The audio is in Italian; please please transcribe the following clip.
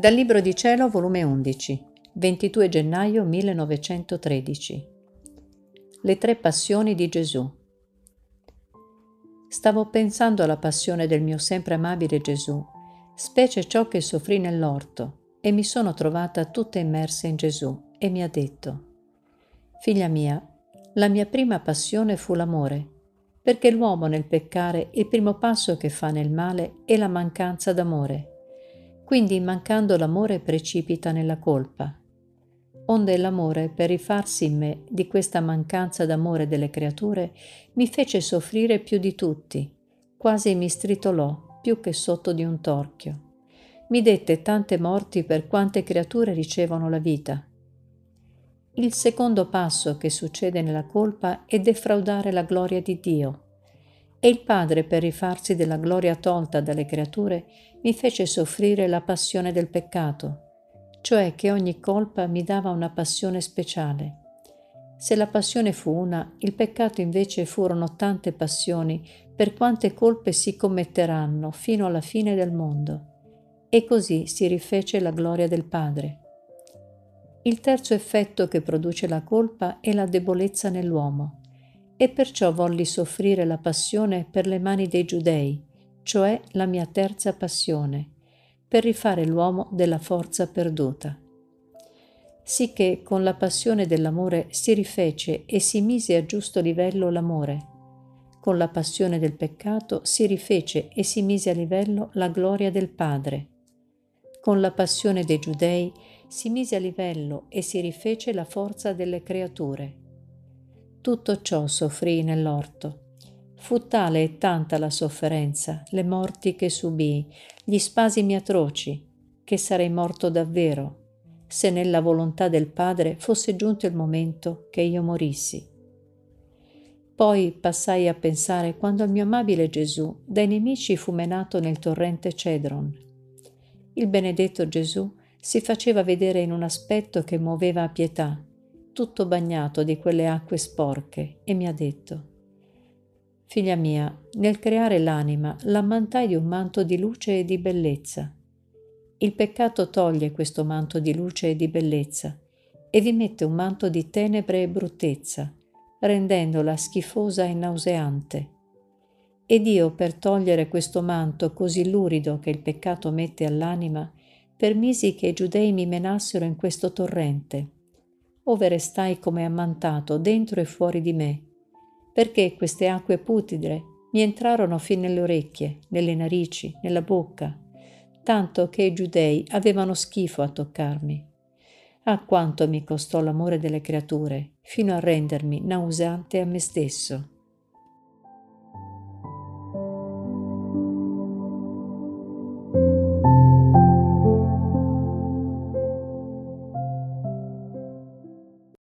Dal Libro di Cielo, volume 11, 22 gennaio 1913. Le tre passioni di Gesù. Stavo pensando alla passione del mio sempre amabile Gesù, specie ciò che soffrì nell'orto, e mi sono trovata tutta immersa in Gesù, e mi ha detto, Figlia mia, la mia prima passione fu l'amore, perché l'uomo nel peccare il primo passo che fa nel male è la mancanza d'amore quindi mancando l'amore precipita nella colpa. Onde l'amore, per rifarsi in me di questa mancanza d'amore delle creature, mi fece soffrire più di tutti, quasi mi stritolò più che sotto di un torchio. Mi dette tante morti per quante creature ricevono la vita. Il secondo passo che succede nella colpa è defraudare la gloria di Dio e il Padre, per rifarsi della gloria tolta dalle creature, mi fece soffrire la passione del peccato, cioè che ogni colpa mi dava una passione speciale. Se la passione fu una, il peccato invece furono tante passioni per quante colpe si commetteranno fino alla fine del mondo. E così si rifece la gloria del Padre. Il terzo effetto che produce la colpa è la debolezza nell'uomo e perciò volli soffrire la passione per le mani dei giudei, cioè la mia terza passione, per rifare l'uomo della forza perduta. Sicché con la passione dell'amore si rifece e si mise a giusto livello l'amore. Con la passione del peccato si rifece e si mise a livello la gloria del Padre. Con la passione dei giudei si mise a livello e si rifece la forza delle creature tutto ciò soffrì nell'orto. Fu tale e tanta la sofferenza, le morti che subii, gli spasimi atroci, che sarei morto davvero, se nella volontà del Padre fosse giunto il momento che io morissi. Poi passai a pensare quando il mio amabile Gesù dai nemici fu menato nel torrente Cedron. Il benedetto Gesù si faceva vedere in un aspetto che muoveva a pietà, tutto bagnato di quelle acque sporche, e mi ha detto, Figlia mia, nel creare l'anima l'ammantai di un manto di luce e di bellezza. Il peccato toglie questo manto di luce e di bellezza e vi mette un manto di tenebre e bruttezza, rendendola schifosa e nauseante. Ed io, per togliere questo manto così lurido che il peccato mette all'anima, permisi che i giudei mi menassero in questo torrente ove restai come ammantato dentro e fuori di me, perché queste acque putide mi entrarono fin nelle orecchie, nelle narici, nella bocca, tanto che i giudei avevano schifo a toccarmi. Ah quanto mi costò l'amore delle creature, fino a rendermi nauseante a me stesso.